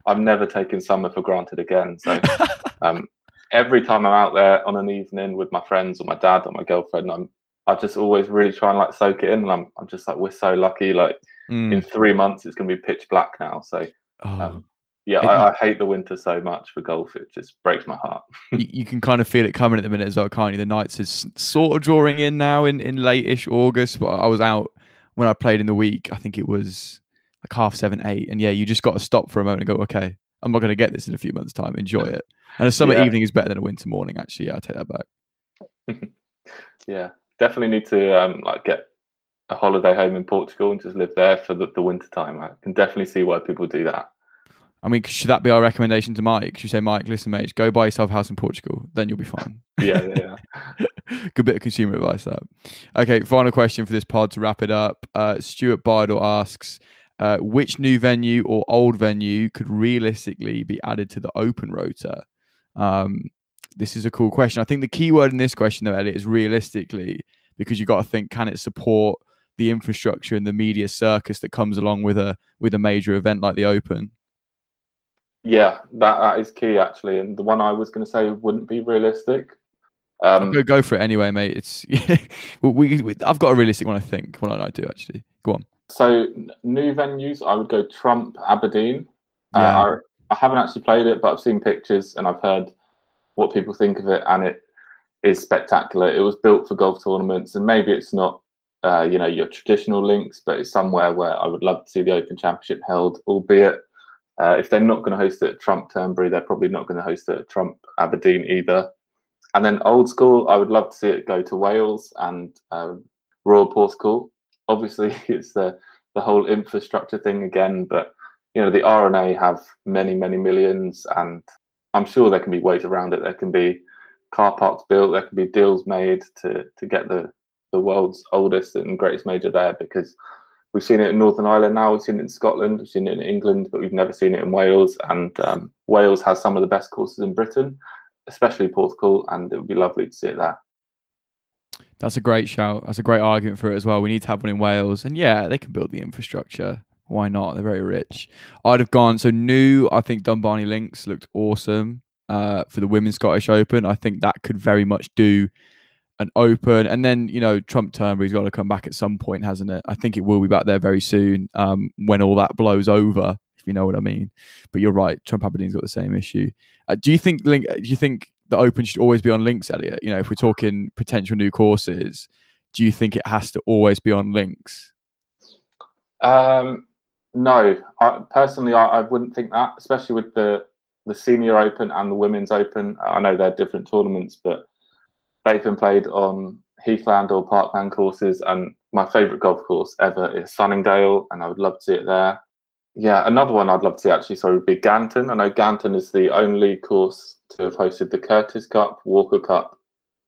Speaker 3: I'm never taking summer for granted again. So um, every time I'm out there on an evening with my friends or my dad or my girlfriend, I'm I just always really try and like soak it in, and I'm I'm just like we're so lucky. Like mm. in three months, it's gonna be pitch black now. So oh. um, yeah, I, I, hate the winter so much for golf. It just breaks my heart.
Speaker 1: you, you, can kind of feel it coming at the minute as well, can't you? The nights is sort of drawing in now in, in late-ish August, but I was out when I played in the week. I think it was like half seven, eight. And yeah, you just got to stop for a moment and go, okay, I'm not going to get this in a few months' time. Enjoy it. And a summer yeah. evening is better than a winter morning, actually. Yeah, I take that back.
Speaker 3: yeah, definitely need to um, like get a holiday home in Portugal and just live there for the, the winter time. I can definitely see why people do that.
Speaker 1: I mean, should that be our recommendation to Mike? Should you say, Mike, listen, mate, go buy yourself a house in Portugal, then you'll be fine.
Speaker 3: yeah, yeah.
Speaker 1: Good bit of consumer advice that. Okay, final question for this pod to wrap it up. Uh, Stuart Bardell asks, uh, which new venue or old venue could realistically be added to the open rota? Um, this is a cool question. I think the key word in this question, though, Elliot, is realistically, because you've got to think, can it support the infrastructure and the media circus that comes along with a with a major event like the Open?
Speaker 3: Yeah, that, that is key actually, and the one I was going to say wouldn't be realistic.
Speaker 1: Um, go go for it anyway, mate. It's we, we, I've got a realistic one. I think. Well, I do actually. Go on.
Speaker 3: So new venues, I would go Trump Aberdeen. Yeah. Uh, I, haven't actually played it, but I've seen pictures and I've heard what people think of it, and it is spectacular. It was built for golf tournaments, and maybe it's not, uh, you know, your traditional links, but it's somewhere where I would love to see the Open Championship held. Albeit, uh, if they're not going to host it at Trump Turnberry, they're probably not going to host it at Trump Aberdeen either. And then old school, I would love to see it go to Wales and uh, Royal Porthcawl. Obviously, it's the the whole infrastructure thing again, but you know the R&A have many many millions, and I'm sure there can be ways around it. There can be car parks built. There can be deals made to to get the the world's oldest and greatest major there because We've seen it in Northern Ireland now. We've seen it in Scotland. We've seen it in England, but we've never seen it in Wales. And um, Wales has some of the best courses in Britain, especially Porthcawl, and it would be lovely to see it there.
Speaker 1: That's a great shout. That's a great argument for it as well. We need to have one in Wales, and yeah, they can build the infrastructure. Why not? They're very rich. I'd have gone so new. I think Dumbarnie Links looked awesome uh, for the Women's Scottish Open. I think that could very much do an open, and then you know Trump Turnberry's got to come back at some point, hasn't it? I think it will be back there very soon um, when all that blows over, if you know what I mean. But you're right, Trump Aberdeen's got the same issue. Uh, do you think link? Do you think the Open should always be on links, Elliot? You know, if we're talking potential new courses, do you think it has to always be on links?
Speaker 3: Um, no, I, personally, I, I wouldn't think that, especially with the the Senior Open and the Women's Open. I know they're different tournaments, but they've been played on Heathland or Parkland courses, and my favourite golf course ever is Sunningdale, and I would love to see it there. Yeah, another one I'd love to see actually, sorry, would be Ganton. I know Ganton is the only course to have hosted the Curtis Cup, Walker Cup,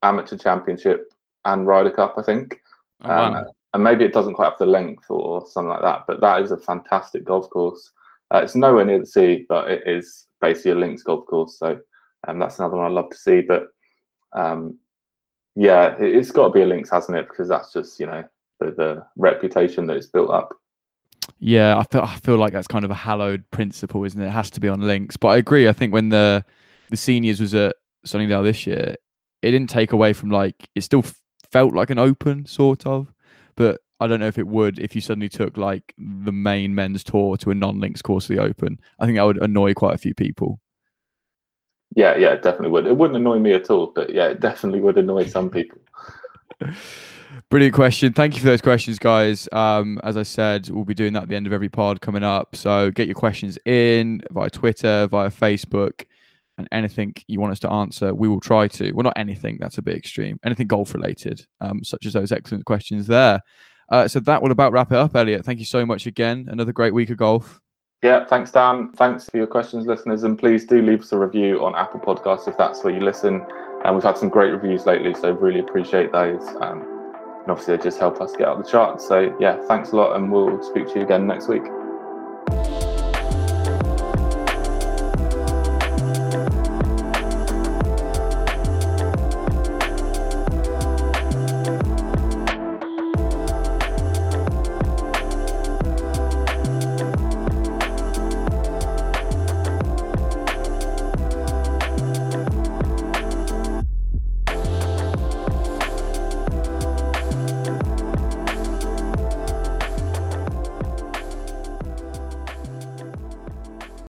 Speaker 3: Amateur Championship, and Ryder Cup, I think. Oh, wow. um, and maybe it doesn't quite have the length or something like that, but that is a fantastic golf course. Uh, it's nowhere near the sea, but it is basically a links golf course. So um, that's another one I'd love to see. But um, yeah, it's got to be a links, hasn't it? Because that's just you know the, the reputation that it's built up.
Speaker 1: Yeah, I feel I feel like that's kind of a hallowed principle, isn't it? It has to be on links. But I agree. I think when the the seniors was at Sunningdale this year, it didn't take away from like it still felt like an open sort of, but I don't know if it would if you suddenly took like the main men's tour to a non-links course of the Open. I think that would annoy quite a few people.
Speaker 3: Yeah, yeah, it definitely would. It wouldn't annoy me at all, but yeah, it definitely would annoy some people.
Speaker 1: Brilliant question. Thank you for those questions, guys. Um, as I said, we'll be doing that at the end of every pod coming up. So get your questions in via Twitter, via Facebook, and anything you want us to answer, we will try to. Well, not anything, that's a bit extreme. Anything golf related, um, such as those excellent questions there. Uh, so that will about wrap it up, Elliot. Thank you so much again. Another great week of golf.
Speaker 3: Yeah, thanks, Dan. Thanks for your questions, listeners. And please do leave us a review on Apple Podcasts if that's where you listen. And we've had some great reviews lately, so really appreciate those. Um, and obviously, they just help us get out the charts. So, yeah, thanks a lot. And we'll speak to you again next week.